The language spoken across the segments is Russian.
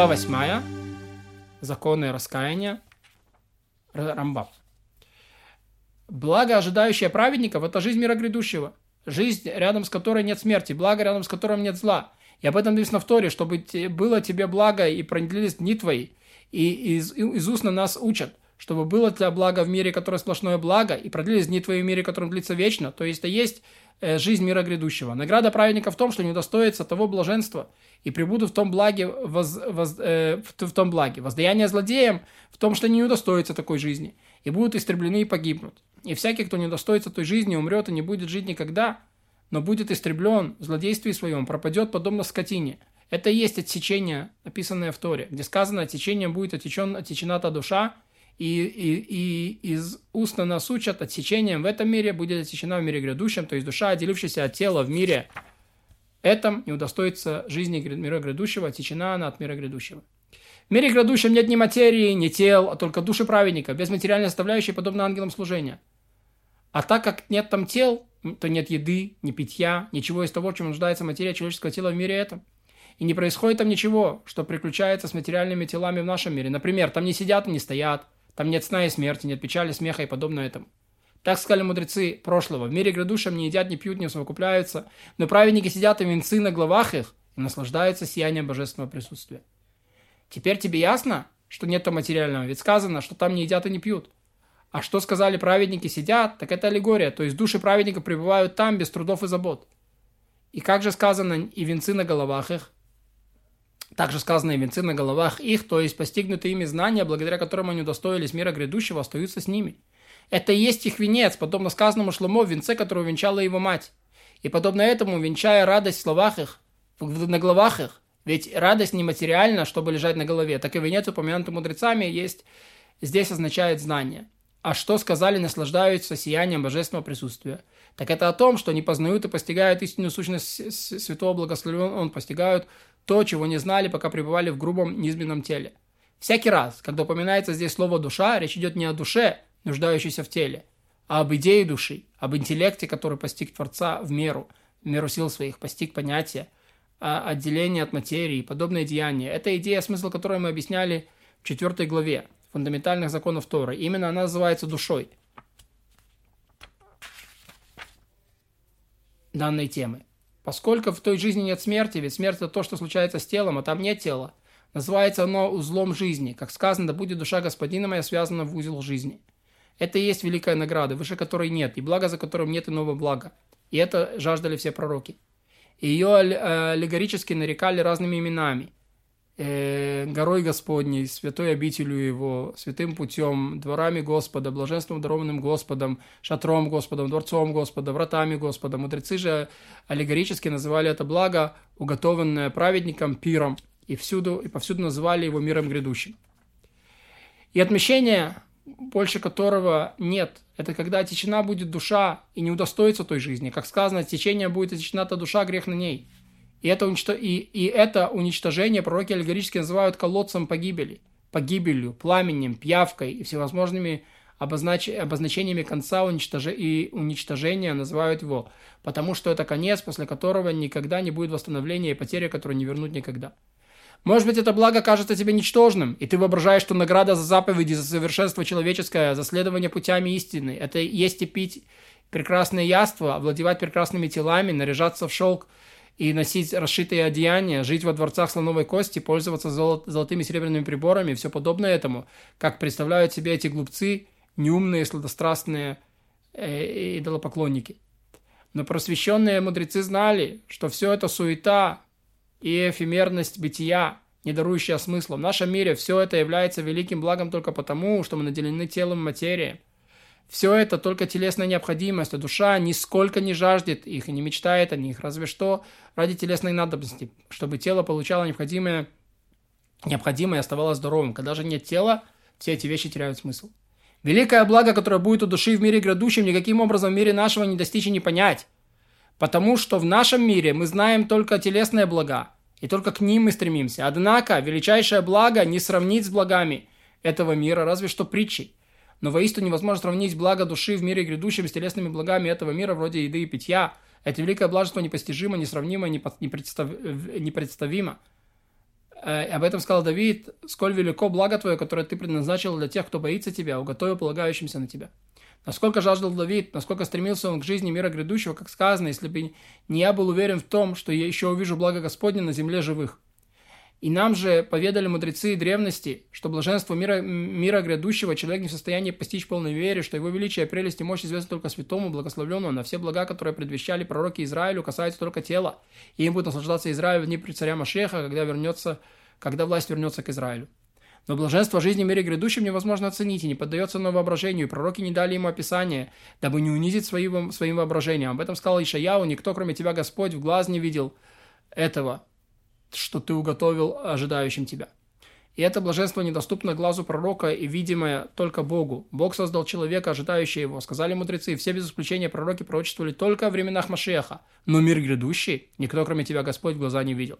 Глава 8. Законы раскаяния. Рамбам. Благо, ожидающее праведников, это жизнь мира грядущего. Жизнь, рядом с которой нет смерти, благо, рядом с которым нет зла. И об этом написано в Торе, чтобы было тебе благо и продлились дни твои. И из, из уст на нас учат, чтобы было для блага в мире, которое сплошное благо, и продлились дни твои в мире, которым длится вечно. То есть, это есть э, жизнь мира грядущего. Награда праведника в том, что не удостоится того блаженства и прибуду в том благе, воз, воз, э, в, том благе. Воздаяние злодеям в том, что не удостоится такой жизни, и будут истреблены и погибнут. И всякий, кто не удостоится той жизни, умрет и не будет жить никогда, но будет истреблен в злодействе своем, пропадет подобно скотине. Это и есть отсечение, описанное в Торе, где сказано, отсечением будет отечен, отечена та душа, и, и, и из уст на нас учат, отсечением в этом мире будет отсечена в мире грядущем, то есть душа, отделившаяся от тела в мире этом, не удостоится жизни мира грядущего, отсечена она от мира грядущего. В мире грядущем нет ни материи, ни тел, а только души праведника, без материальной составляющей, подобно ангелам служения. А так как нет там тел, то нет еды, ни питья, ничего из того, чем нуждается материя человеческого тела в мире этом. И не происходит там ничего, что приключается с материальными телами в нашем мире. Например, там не сидят не стоят, там нет сна и смерти, нет печали, смеха и подобное этому. Так сказали мудрецы прошлого. В мире грядущем не едят, не пьют, не совокупляются, но праведники сидят и венцы на главах их и наслаждаются сиянием божественного присутствия. Теперь тебе ясно, что нет там материального? Ведь сказано, что там не едят и не пьют. А что сказали праведники сидят, так это аллегория, то есть души праведника пребывают там без трудов и забот. И как же сказано и венцы на головах их, также сказано и венцы на головах их, то есть постигнутые ими знания, благодаря которым они удостоились мира грядущего, остаются с ними. Это и есть их венец, подобно сказанному Шломо, венце, которого венчала его мать. И подобно этому, венчая радость в словах их, на головах их, ведь радость нематериальна, чтобы лежать на голове, так и венец, упомянутый мудрецами, есть, здесь означает знание. А что сказали, наслаждаются сиянием божественного присутствия? Так это о том, что они познают и постигают истинную сущность святого благословен, он постигают то, чего не знали, пока пребывали в грубом низменном теле. Всякий раз, когда упоминается здесь слово «душа», речь идет не о душе, нуждающейся в теле, а об идее души, об интеллекте, который постиг Творца в меру, в меру сил своих, постиг понятия, отделение от материи, подобные деяния. Это идея, смысл которой мы объясняли в четвертой главе фундаментальных законов Торы. Именно она называется душой данной темы. Поскольку в той жизни нет смерти, ведь смерть это то, что случается с телом, а там нет тела, называется оно узлом жизни. Как сказано, да будет душа господина моя связана в узел жизни. Это и есть великая награда, выше которой нет, и благо, за которым нет иного блага. И это жаждали все пророки. Ее э, аллегорически нарекали разными именами. Э, горой Господней, святой обителю Его, святым путем, дворами Господа, блаженством дарованным Господом, шатром Господом, дворцом Господа, вратами Господа. Мудрецы же аллегорически называли это благо, уготованное праведником, пиром, и, всюду, и повсюду называли его миром грядущим. И отмещение больше которого нет. Это когда течена будет душа и не удостоится той жизни. Как сказано, течение будет отечена та душа, грех на ней. И это, уничто... и, и это уничтожение пророки аллегорически называют колодцем погибели, погибелью, пламенем, пьявкой и всевозможными обознач... обозначениями конца уничтож... и уничтожения называют его, потому что это конец, после которого никогда не будет восстановления и потери, которую не вернуть никогда. Может быть, это благо кажется тебе ничтожным, и ты воображаешь, что награда за заповеди, за совершенство человеческое, за следование путями истины – это есть и пить прекрасное яство, овладевать прекрасными телами, наряжаться в шелк и носить расшитые одеяния, жить во дворцах слоновой кости, пользоваться золот, золотыми и серебряными приборами и все подобное этому, как представляют себе эти глупцы, неумные, сладострастные э, идолопоклонники. Но просвещенные мудрецы знали, что все это суета, и эфемерность бытия, не дарующая смысла. В нашем мире все это является великим благом только потому, что мы наделены телом и материей. Все это только телесная необходимость, а душа нисколько не жаждет их и не мечтает о них, разве что ради телесной надобности, чтобы тело получало необходимое, необходимое и оставалось здоровым. Когда же нет тела, все эти вещи теряют смысл. Великое благо, которое будет у души в мире грядущем, никаким образом в мире нашего не достичь и не понять. Потому что в нашем мире мы знаем только телесные блага, и только к ним мы стремимся. Однако, величайшее благо не сравнить с благами этого мира, разве что притчей. Но воистину невозможно сравнить благо души в мире грядущем с телесными благами этого мира, вроде еды и питья. Это великое блаженство непостижимо, несравнимо, непредставимо. Э, об этом сказал Давид, «Сколь велико благо твое, которое ты предназначил для тех, кто боится тебя, уготовил полагающимся на тебя». Насколько жаждал Давид, насколько стремился он к жизни мира грядущего, как сказано, если бы не я был уверен в том, что я еще увижу благо Господне на земле живых. И нам же поведали мудрецы древности, что блаженство мира, мира грядущего человек не в состоянии постичь полной вере, что его величие, прелесть и мощь известны только святому, благословленному, на все блага, которые предвещали пророки Израилю, касаются только тела, и им будет наслаждаться Израиль в дни при царя Машеха, когда, вернется, когда власть вернется к Израилю. Но блаженство жизни в мире грядущем невозможно оценить и не поддается на воображению, и пророки не дали ему описания, дабы не унизить своим, своим воображением. Об этом сказал Ишаяу, никто, кроме тебя, Господь, в глаз не видел этого, что ты уготовил ожидающим тебя. И это блаженство недоступно глазу пророка и видимое только Богу. Бог создал человека, ожидающего его. Сказали мудрецы, все без исключения пророки пророчествовали только о временах Машеха. Но мир грядущий никто, кроме тебя, Господь, в глаза не видел.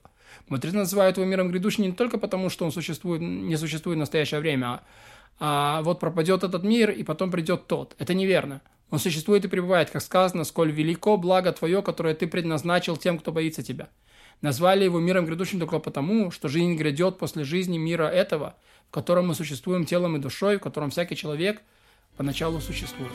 Мудрецы называют его миром грядущим не только потому, что он существует, не существует в настоящее время, а, а вот пропадет этот мир, и потом придет тот. Это неверно. Он существует и пребывает, как сказано, сколь велико благо твое, которое ты предназначил тем, кто боится тебя. Назвали его миром грядущим только потому, что жизнь грядет после жизни мира этого, в котором мы существуем телом и душой, в котором всякий человек поначалу существует.